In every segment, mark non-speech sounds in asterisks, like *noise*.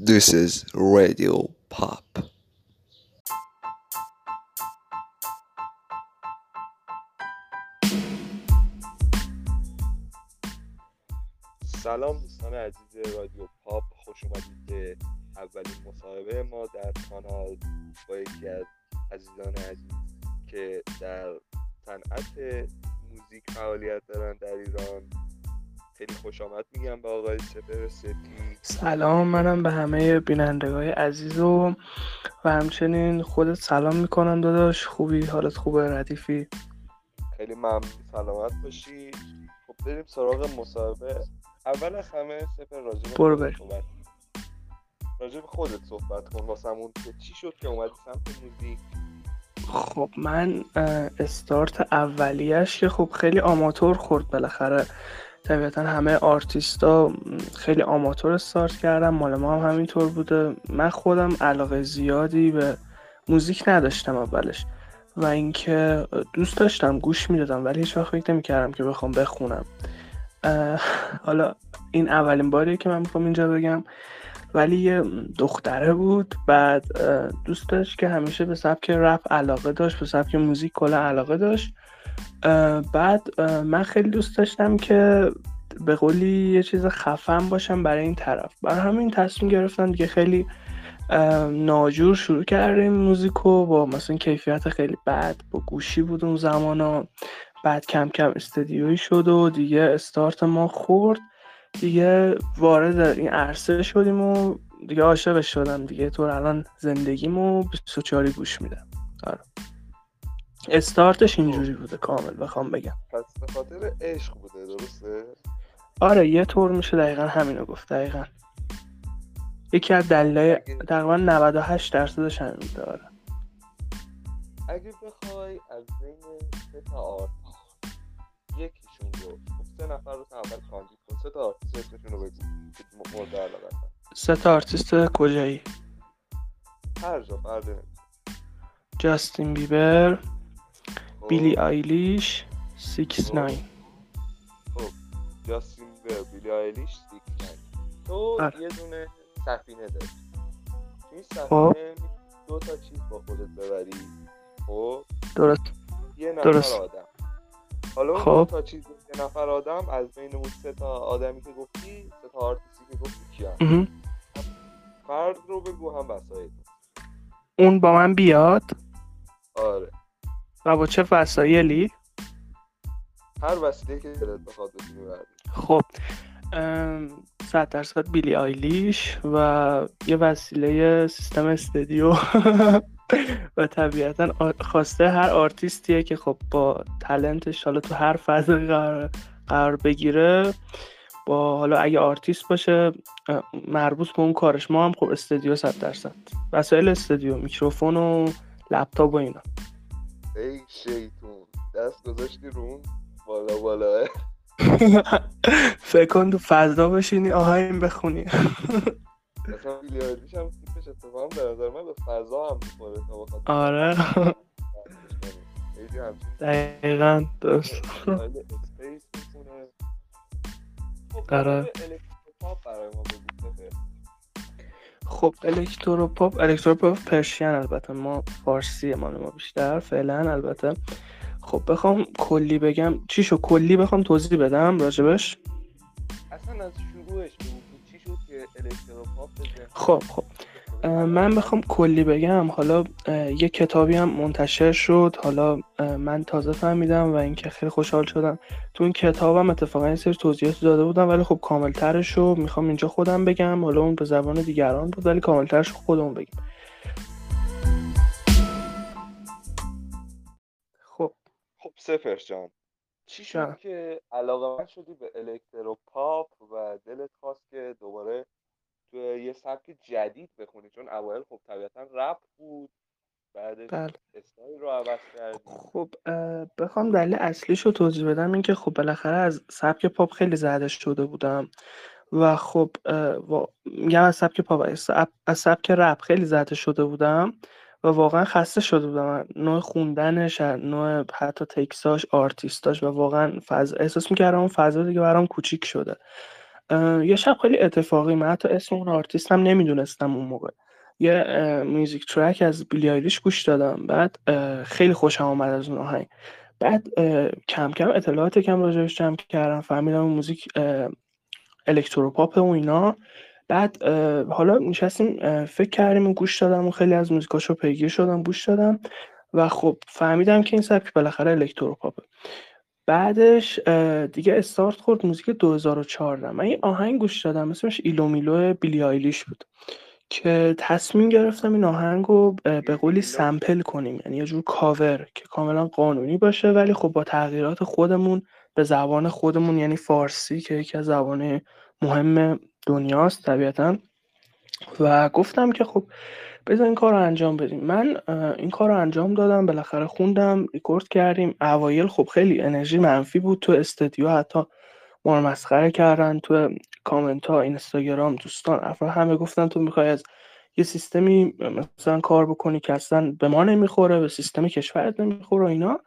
This is Radio Pop. سلام دوستان عزیز رادیو پاپ خوش اومدید به اولین مصاحبه ما در کانال با یکی از عزیزان عزیز که در صنعت موزیک فعالیت دارن در ایران خیلی خوش آمد میگم به آقای سپر سپی سلام منم به همه بینندگان عزیز و و همچنین خودت سلام می‌کنم داداش. خوبی؟ حالت خوبه ردیفی؟ خیلی ممنون. سلامت باشی. خب بریم سراغ مصاحبه. اول از همه سپر راجع به برو بریم. به خودت صحبت کن. واسمون که چی شد که اومدی سمت موزیک؟ خب من استارت اولیش که خب خیلی آماتور خورد بالاخره. طبیعتا همه آرتیستا خیلی آماتور استارت کردم مال ما هم همینطور بوده. من خودم علاقه زیادی به موزیک نداشتم اولش و اینکه دوست داشتم گوش می‌دادم ولی هیچ وقت فکر نمی‌کردم که بخوام بخونم. حالا این اولین باریه که من می‌خوام اینجا بگم. ولی یه دختره بود بعد دوست داشت که همیشه به سبک رپ علاقه داشت به سبک موزیک کلا علاقه داشت. بعد من خیلی دوست داشتم که به قولی یه چیز خفن باشم برای این طرف. برای همین تصمیم گرفتم دیگه خیلی ناجور شروع کردیم موزیکو با مثلا کیفیت خیلی بد با گوشی بود اون زمانا بعد کم کم استدیویی شد و دیگه استارت ما خورد. دیگه وارد این عرصه شدیم و دیگه عاشقش شدم دیگه. تو الان زندگیمو 24 گوش میدم. آره. استارتش اینجوری بوده کامل بخوام بگم. پس به خاطر عشق بوده درسته؟ آره یه طور میشه دقیقا همینو گفت دقیقا. یکی از دلایل تقریبا 98 درصدش همین بوده آره. اگه بخوای از بین سه تا آرتیست یکیشون رو خب سه نفر رو تا اول کاندید کن سه تا آرتیست اسمشون رو بگو مورد علاقه سه تا آرتیست کجایی؟ هر جا فرق نمی‌کنه. جاستین بیبر. خب، بیلی آیلیش سیکس خب. ناین خب جاستین بیبر بیلی آیلیش سیکس ناین تو آره. یه دونه سفینه داری تو این خب. سفینه دو تا چیز با خودت ببری خب درست یه نفر درست. آدم حالا خب. دو تا چیز یه نفر آدم از بین اون سه تا آدمی که گفتی سه تا آرتیستی که گفتی کی‌ان. فرد رو بگو هم وسایل اون با من بیاد آره و با چه وسایلی؟ هر وسیله که دلت بخواد خب صد درصد بیلی آیلیش و یه وسیله سیستم استدیو *laughs* و طبیعتا خواسته هر آرتیستیه که خب با تلنتش حالا تو هر فضایی قرار, قرار بگیره با حالا اگه آرتیست باشه مربوط به اون کارش. ما هم خب studio صد درصد. وسایل studio میکروفون و لپتاپ و اینا. ای شیطون دست گذاشتی رو اون بالا بالا فکر کن تو فضا بشینی آهنگ بخونی مثلا بیلی آیلیش هم تیپش اتفاقا به نظر من به فضا هم می‌خوره آره دقیقا درست. خب آره. electropop برای ما. خب electropop electropop Persian البته. ما فارسی مال ما بیشتر فعلا البته. خب بخوام کلی بگم. چی شو کلی بخوام توضیح بدم راجبش. اصلا از شروعش بگو. چی شد که الکتروپاپ خب خب. من بخوام کلی بگم. حالا یه کتابی هم منتشر شد. حالا من تازه فهمیدم و اینکه خیلی خوشحال شدم. تو این کتابم اتفاقا یه سری توضیحات داده بودم ولی خب کاملترش رو می‌خوام اینجا خودم بگم. حالا اون به زبان دیگران بود ولی کاملترش رو خودمون بگیم. خب. خب سفر جان. چی شد. که علاقه شدی به الکتروپاپ و دلت خواست که دوباره تو یه سبک جدید بخونی چون اوایل خب طبیعتا رپ بود بعدش بله. استایل رو عوض کردی. خب بخوام دلیل اصلیش رو توضیح بدم این که خب بالاخره از سبک پاپ خیلی زده شده بودم و خب میگم از سبک پاپ از سب- از سبک رپ خیلی زده شده بودم و واقعا خسته شده بودم. نوع خوندنش نوع حتی تکساش آرتیستاش و واقعا فضا احساس می‌کردم اون فضا دیگه برام کوچیک شده. یه شب خیلی اتفاقی من حتی اسم اون آرتیست هم نمی‌دونستم اون موقع. یه music track از بیلی آیلیش گوش دادم. بعد خیلی خوشم آمد از اون آهنگ. بعد کم کم اطلاعات کم راجبش جمع کردم. فهمیدم اون موزیک electropop و اینا. بعد حالا نشستیم فکر کردیم و گوش دادم و خیلی از موزیکاشو پیگیر شدم گوش دادم. و خب فهمیدم که این سبک بالاخره electropop ه بعدش دیگه استارت خورد موزیک 2014 من یه آهنگ گوش دادم اسمش ایلو میلو بیلی آیلیش بود که تصمیم گرفتم این آهنگ رو به قولی سمپل کنیم. یعنی یه جور کاور که کاملا قانونی باشه ولی خب با تغییرات خودمون به زبان خودمون یعنی فارسی که یکی از زبان مهم دنیاست طبیعتا. و گفتم که خب بذار این کار رو انجام بدیم. من این کار رو انجام دادم بالاخره خوندم ریکورد کردیم. اوایل خب خیلی انرژی منفی بود تو استودیو حتی ما مسخره کردن تو کامنت ها اینستاگرام دوستان افراد همه گفتن تو می‌خوای از یه سیستمی مثلا کار بکنی که اصلا به ما نمی‌خوره به سیستم کشورت نمی‌خوره اینا.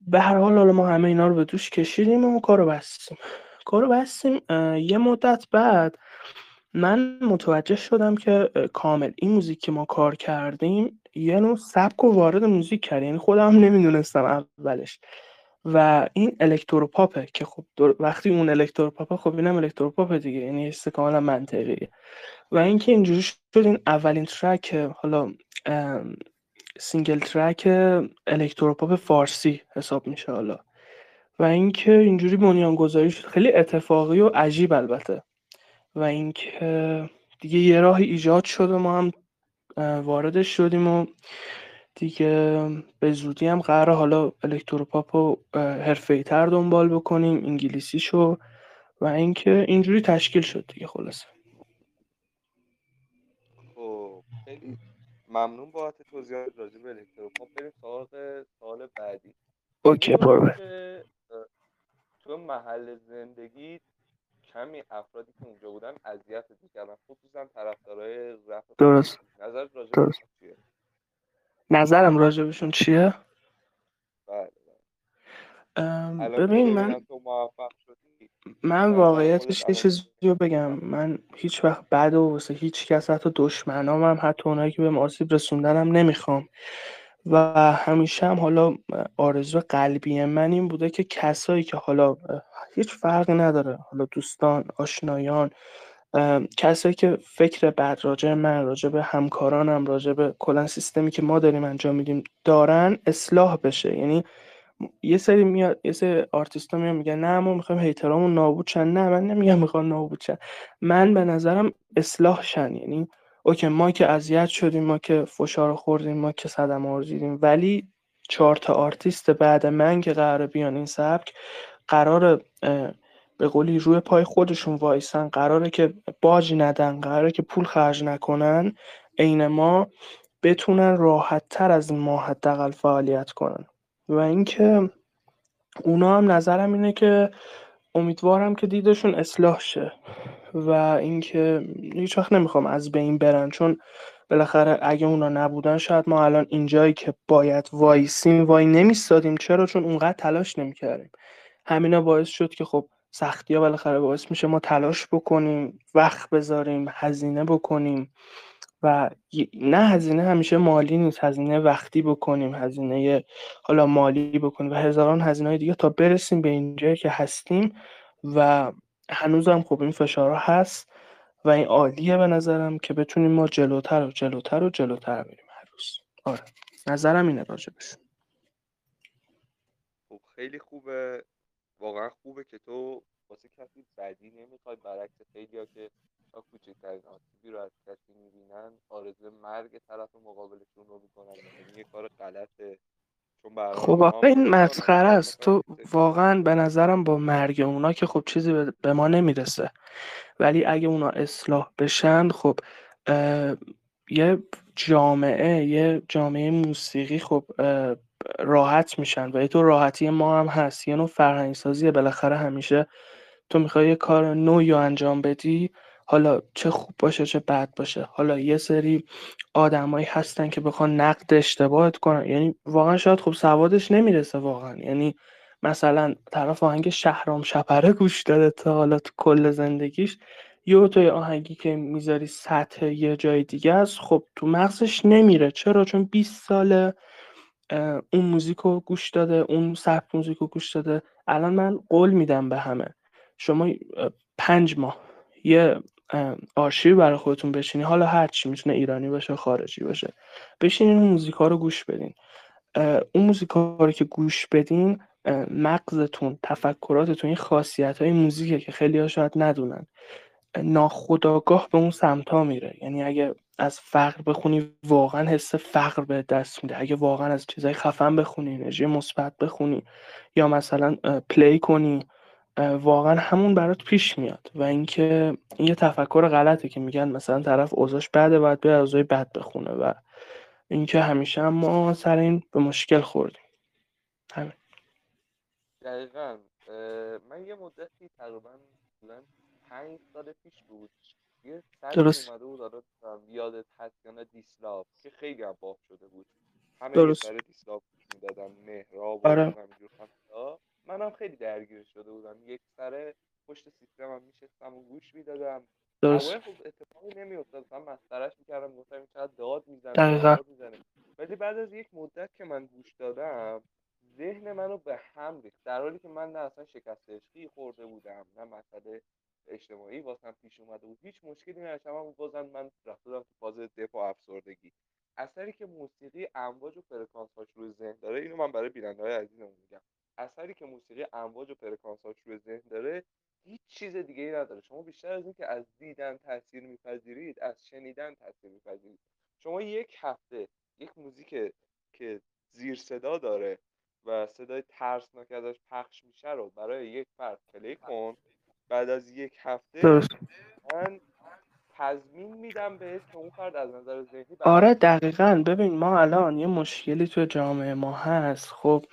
به هر حال حالا ما همه اینا رو به دوش کشیدیم و کار رو بستیم. کار رو بستیم یه مدت بعد من متوجه شدم که کامل این موزیک که ما کار کردیم یه نوع سبک و وارد موزیک کرد. یعنی خودم نمی‌دونستم اولش. و این electropop ه که خب وقتی اون electropop ه خب اینم electropop ه دیگه. یعنی است کاملا منطقیه. و اینکه اینجوری شد این اولین track حالا single track electropop فارسی حساب میشه حالا. و اینکه اینجوری بنیان گذاری شد. خیلی اتفاقی و عجیب البته. و اینکه دیگه یه راهی ایجاد شد و ما هم واردش شدیم و دیگه به زودی هم قرار حالا electropop رو حرفه‌ای تر دنبال بکنیم انگلیسیشو و اینکه اینجوری تشکیل شد دیگه خلاصه. خب خیلی ممنون بابت توضیحات راجع به electropop. بریم سراغ سوال بعدی. okay برو. تو محل زندگی کمی افرادی که اونجا بودن اذیت می‌کردن. خصوصا طرفدارای رپ درست. نظر راجع درست. چیه؟ نظرم راجبشون چیه؟ بله الان ببین من من واقعیتش یه چیزی رو بگم. من هیچ وقت بد و واسه هیچ کس حتی دشمنام هم حتی اونایی که به آسیب رسوندنم نمی‌خوام. و همیشه هم حالا آرزو قلبی من این بوده که کسایی که حالا هیچ فرقی نداره حالا دوستان آشنایان کسایی که فکر بد راجع من راجع به همکارانم راجع به کلا سیستمی که ما داریم انجام میدیم دارن اصلاح بشه. یعنی یه سری میاد یه سری آرتیستا میان میگن نه ما می‌خوایم hater امون نابود شن. نه من نمیگم می‌خوام نابود شن. من به نظرم اصلاح شن. یعنی okay ما که اذیت شدیم ما که فشار خوردیم ما که صدمه ورزیدیم. ولی چهار تا آرتیست بعد من که قراره بیان این سبک قرار به قولی روی پای خودشون وایسن. قراره که باج ندن قراره که پول خرج نکنن. عین ما بتونن راحت تر از ما حداقل فعالیت کنن. و اینکه اونا هم نظرم اینه که امیدوارم که دیدشون اصلاح شه و اینکه هیچ وقت نمی‌خوام از بین برن. چون بالاخره اگه اونا نبودن شاید ما الان اینجایی که باید وایسیم وای نمیستادیم. چرا؟ چون اونقدر تلاش نمی‌کردیم. همینا باعث شد که خب سختی ها بالاخره باعث میشه ما تلاش بکنیم وقت بذاریم هزینه بکنیم. و نه هزینه همیشه مالی نیست هزینه وقتی بکنیم هزینه حالا مالی بکنیم و هزاران هزینه دیگه تا برسیم به اینجایی که هستیم و هنوز هم خب این فشارها هست و این عالیه به نظرم که بتونیم ما جلوتر و جلوتر و جلوتر بریم هر روز. آره. نظرم اینه راجبش خب خیلی خوبه. واقعا خوبه که تو واسه کسی بدی نمی‌خوای برعکس خیلی که کوچکترین آسیبی رو از کسی می‌بینن آرزو مرگ طرف مقابلشون رو می‌کنن. یعنی یه کار غلطه. چون خب آخه هم این مسخره است. تو واقعا به نظرم با مرگ اونا که خب چیزی به ما نمی‌رسه. ولی اگه اونا اصلاح بشن خب یه جامعه یه جامعه موسیقی خب راحت میشن و تو راحتی ما هم هست. یه نوع فرهنگ سازیه بالاخره همیشه تو می‌خوای یه کار نوعی رو انجام بدی حالا چه خوب باشه چه بد باشه. حالا یه سری آدمایی هستن که بخوان نقد اشتباهت کنن. یعنی واقعا شاید خب سوادش نمی‌رسه واقعا. یعنی مثلا طرف آهنگ شهرام شپره گوش داده تا حالا تو کل زندگیش. یه توی آهنگی که می‌ذاری سطح یه جای دیگه است خب تو مغزش نمیره. چرا؟ چون 20 ساله اون موزیک رو گوش داده اون سبک موزیک رو گوش داده. الان من قول میدم به همه. شما پنج ماه. یه آرشیو برای خودتون بشینی حالا هر چی می‌تونه ایرانی باشه خارجی باشه. بشینین اون موزیک ها رو گوش بدین. اون موزیک ها رو که گوش بدین مغزتون تفکراتتون این خاصیت های موزیکه که خیلی ها شاید ندونن. ناخداگاه به اون سمتا میره. یعنی اگه از فقر بخونی واقعا حس فقر به دست میده. اگه واقعا از چیزای خفن بخونی انرژی مثبت بخونی یا مثلا پلی کنی واقعا همون برات پیش میاد. و اینکه این یه تفکر غلطه که میگن مثلا طرف اوضاعش بده باید به اوضاع بد بخونه. و اینکه همیشه هم ما سر این به مشکل خوردیم. همین. دقیقا. من یه مدتی تقریبا پنج سال پیش بود یه سری درست. اومده بود یادت هست یا دیسلاف. که خیلی هم باف شده بود. همه درست. سر دیسلاف می‌دادن مهراب و آره. منم خیلی درگیر شده بودم. یک سره پشت سیستم هم میشستم و گوش می‌دادم. درست. خب اتفاقی نمیافتاد. من مسخرش می‌کردم گفتم این چقدر داد می‌زنه دقیقا. داد می‌زنه. ولی بعد از یک مدت که من گوش دادم ذهن منو به هم ریخت. در حالی که من نه اصلا شکست عشقی خورده بودم نه مسئله اجتماعی واسم پیش اومده بود. هیچ مشکلی نداشتم اما بازم من رفته بودم تو فاز دف و افسردگی. اثری که موسیقی امواج و فرکانس‌هاش روی ذهن داره اینو من برای بیننده‌های عزیزمون میگم. اثری که موسیقی امواج و فرکانس‌هاش روی ذهن داره هیچ چیز دیگه ای نداره. شما بیشتر از اینکه از دیدن تاثیر میپذیرید از شنیدن تاثیر میپذیرید. شما یک هفته یک موزیک که زیر صدا داره و صدای ترسناک ازش پخش میشه رو برای یک فرد play کن. بعد از یک هفته من تضمین میدم بهت که اون فرد از نظر ذهنی آره دقیقا. ببین ما الان یه مشکلی تو جامعه ما هست. خب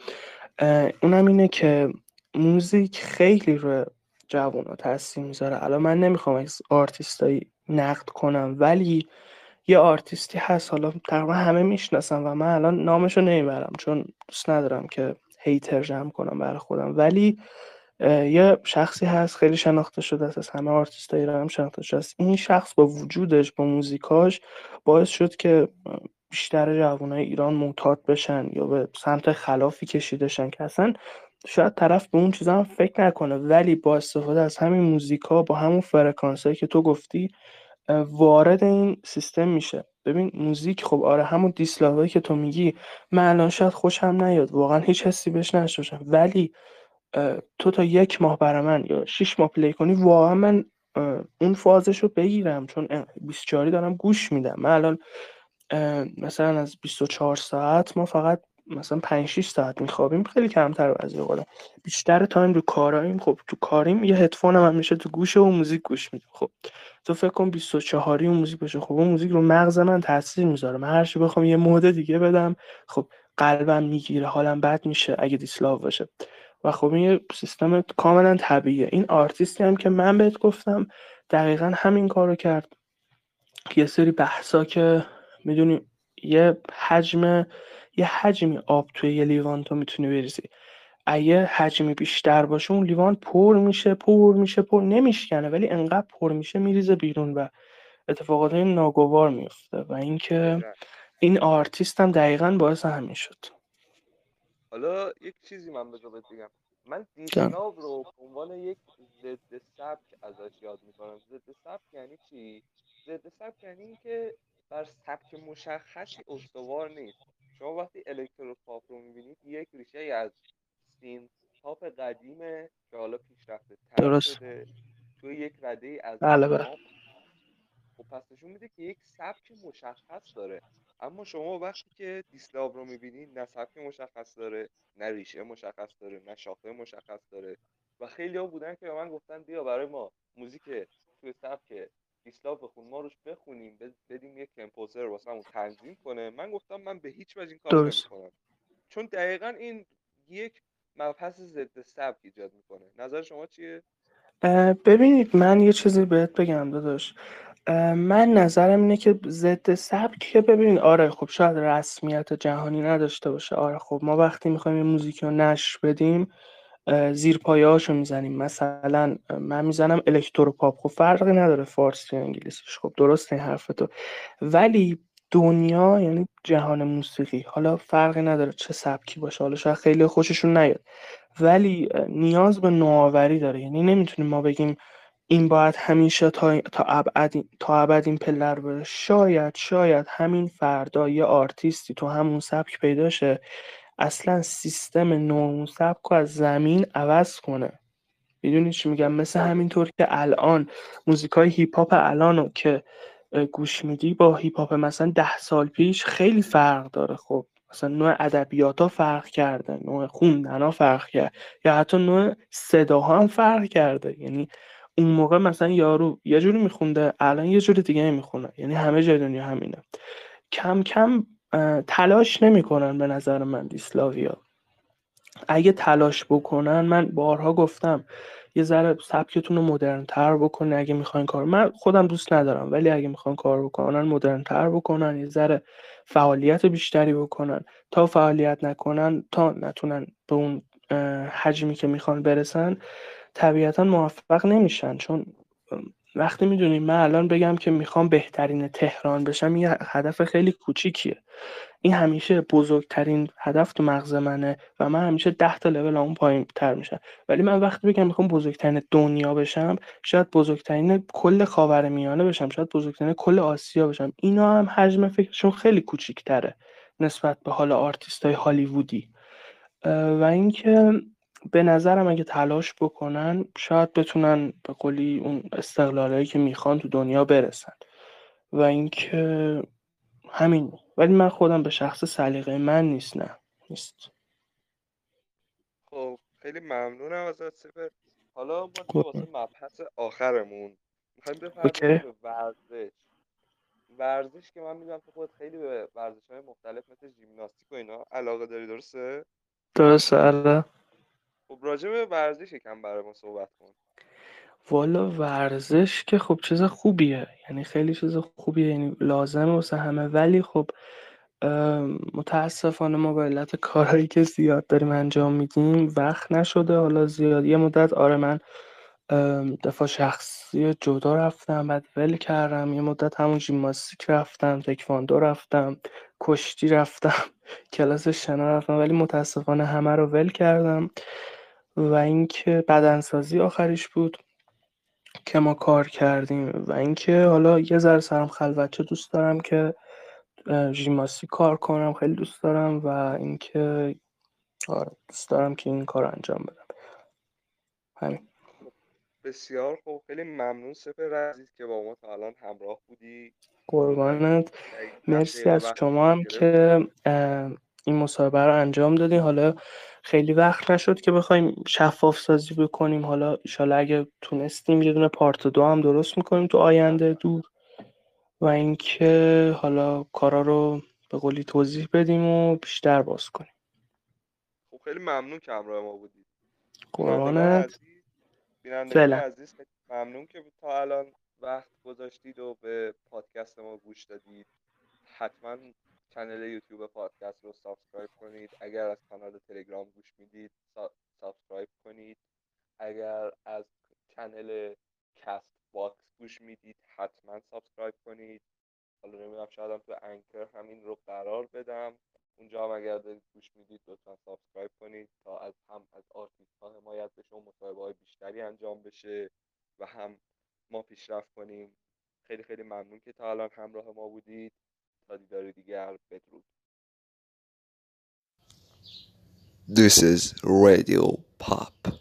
اونم اینه که موزیک خیلی روی جوونا تاثیر می‌ذاره. الان من نمی‌خوام از آرتیستایی نقد کنم ولی یه آرتیستی هست حالا تقریبا همه می‌شناسم و من الان نامشو نمی‌برم چون دوست ندارم که hater جمع کنم برای خودم. ولی یه شخصی هست خیلی شناخته شده است از همه آرتیست ایران هم شناخته شده است. این شخص با وجودش با موزیکاش باعث شد که بیشتر جوانای ایران معتاد بشن یا به سمت خلافی کشیده شن که اصلا شاید طرف به اون چیزا هم فکر نکنه. ولی با استفاده از همین موزیکا با همون فرکانسایی که تو گفتی وارد این سیستم میشه. ببین موزیک خب آره همون dislove ایی که تو میگی من الان شاید خوشم نیاد واقعا هیچ حسی بهش باشم. ولی تو تا یک ماه برای من یا شیش ماه play کنی واقعا من اون فازش رو بگیرم. چون اه، 24 دارم گوش میدم. من الان مثلا از 24 ساعت ما فقط مثلا 5 6 ساعت میخوابیم خیلی کمتر بعضی اوقات بیشتر time رو کاراییم خب تو کاریم یه headphone هم همیشه تو گوشه و موزیک گوش میدم خب تو فکر کن 24 اون موزیک باشه خب اون موزیک رو مغز من تاثیر می‌ذاره من هر بخوام یه مود دیگه بدم خب قلبم می‌گیره حالم بد میشه اگه دیسلاو باشه. و خب این سیستم کاملا طبیعیه. این آرتیستی هم که من بهت گفتم دقیقا همین کارو کرد. یه سری بحثا که می‌دونی یه حجم یه حجمی آب توی یه لیوان تو می‌تونی بریزی. اگه حجمی بیشتر باشه اون لیوان پر میشه پر میشه پر نمیشکنه ولی انقدر پر میشه میریزه بیرون و اتفاقات ناگوار میفته و اینکه. این آرتیست هم دقیقا باعث همین شد. حالا یک چیزی من بذار بگم. من dislove رو به عنوان یک ضد سبک ازش یاد می‌کنم. ضد سبک یعنی چی؟ ضد سبک یعنی اینکه بر سبک مشخصی استوار نیست شما وقتی electropop رو می‌بینید یک ریشه ای از synth-pop قدیمه که حالا پیشرفته درست. شده توی یک رده ای از بله، بله. خب پس نشون میده که یک سبک مشخص داره اما شما وقتی که دیسلاو رو می‌بینید نه سبک مشخص داره نه ریشه مشخص داره نه شاخه مشخص داره و خیلی ها بودن که به من گفتن بیا برای ما موزیک توی سبک دیسلاو بخون ما روش بخونیم بد- بدیم یک کمپوزر واسه تنظیم کنه. من گفتم من به هیچ وجه این کار. نمی‌کنم. چون دقیقا این یک مبحث ضد سبک ایجاد می‌کنه. نظر شما چیه؟ ببینید من یه چیزی بهت بگم داداش. من نظرم اینه که ضد سبک که ببینید آره خب شاید رسمیت جهانی نداشته باشه. آره خب ما وقتی می‌خوایم یه موزیک رو نشر بدیم زیر پایه‌هاشو می‌زنیم. مثلا من می‌زنم الکتروپاپ خب فرقی نداره فارسی یا انگلیسیش. خب درست این حرف تو ولی دنیا یعنی جهان موسیقی. حالا فرقی نداره چه سبکی باشه. حالا شاید خیلی خوششون نیاد. ولی نیاز به نوآوری داره. یعنی نمی‌تونیم ما بگیم این باید همیشه تا تا ابد تا ابد این پلر بره. شاید شاید همین فردا یه آرتیستی تو همون سبک پیدا شه اصلا سیستم نو اون سبک رو از زمین عوض کنه. می‌دونی چی میگم؟ مثل همینطور که الان موزیکای hip hop الانو که گوش میدی با hip hop مثلا ده سال پیش خیلی فرق داره. خب مثلا نوع ادبیات ها فرق کرده نوع خوندن ها فرق کرد یا حتی نوع صداها هم فرق کرده. یعنی اون موقع مثلا یارو یه جوری میخونده الان یه جوری دیگه می‌خونه. یعنی همه جای دنیا همینه. کم کم تلاش نمی‌کنن به نظر من dislove یا. اگه تلاش بکنن من بارها گفتم یه ذره سبکتون رو مدرن تر بکنه اگه می‌خواین کار. من خودم دوست ندارم ولی اگه می‌خوان کار بکنن مدرن تر بکنن یه ذره فعالیت بیشتری بکنن. تا فعالیت نکنن تا نتونن به اون حجمی که می‌خوان برسن طبیعتا موفق نمیشن. چون وقتی می‌دونیم من الان بگم که می‌خوام بهترین تهران بشم یه هدف خیلی کوچیکیه. این همیشه بزرگترین هدف تو مغز منه و من همیشه ده تا لول اون پایین تر میشم. ولی من وقتی بگم می‌خوام بزرگترین دنیا بشم شاید بزرگترین کل خاور میانه بشم شاید بزرگترین کل آسیا بشم اینا هم حجم فکرشون خیلی کوچیکتره نسبت به حال آرتیست های هالیوودی و اینکه به نظرم اگه تلاش بکنن شاید بتونن به قولی اون استقلالایی که می‌خوان تو دنیا برسن. و اینکه همین. ولی من خودم به شخص سلیقه من نیست نه. نیست. خب خیلی ممنونم ازت سپر حالا ما واسه مبحث آخرمون می‌خوایم بپردازیم به ورزش. ورزش که من می‌دونم تو خود خیلی به ورزش های مختلف مثل ژیمناستیک و اینا علاقه داری درسته؟ درسته آره. خب راجع به ورزش یکم برای ما صحبت کن. والا ورزش که خب چیز خوبیه. یعنی خیلی چیز خوبیه یعنی لازمه واسه همه. ولی خب متاسفانه ما به علت کارهایی که زیاد داریم انجام میدیم وقت نشده. حالا زیاد یه مدت آره من دفاع شخصی جدا رفتم بعد ول کردم. یه مدت همون ژیمناستیک رفتم تکواندو رفتم کشتی رفتم *laughs* کلاس شنا رفتم. ولی متاسفانه همه رو ول کردم. و اینکه بدنسازی آخریش بود که ما کار کردیم. و اینکه حالا یه ذره سرم خلوتچه دوست دارم که ژیمناستیک کار کنم خیلی دوست دارم و اینکه آره دوست دارم که این کار انجام بدم. همین. بسیار خوب. خیلی ممنون سپر عزیز که با ما تا الان همراه بودی. قربانت. مرسی از شما هم که این مصاحبه رو انجام دادین حالا خیلی وقت نشد که بخوایم شفاف سازی بکنیم. حالا ایشالا اگه تونستیم یه دونه پارت دو هم درست می‌کنیم تو آینده دور. و اینکه حالا کارا رو به قولی توضیح بدیم و بیشتر باز کنیم. خب خیلی ممنون که همراه ما بودید. قربانت. عزیز خیلی ممنون که تا الان وقت گذاشتید و به پادکست ما گوش دادید. حتما کانال یوتیوب پادکست رو subscribe کنید. اگر از کانال تلگرام گوش می‌دید subscribe کنید. اگر از کانال Castbox گوش می‌دید حتما subscribe کنید. حالا نمی‌دونم شاید تو Anchor همین رو قرار بدم. اونجا هم اگر دارید گوش می‌دید لطفا subscribe کنید تا از هم از آرتیست ها حمایت بشه و مصاحبه های بیشتری انجام بشه و هم ما پیشرفت کنیم. خیلی خیلی ممنون که تا الان همراه ما بودید. تا دیدار دیگر بدرود This is Radio Pop.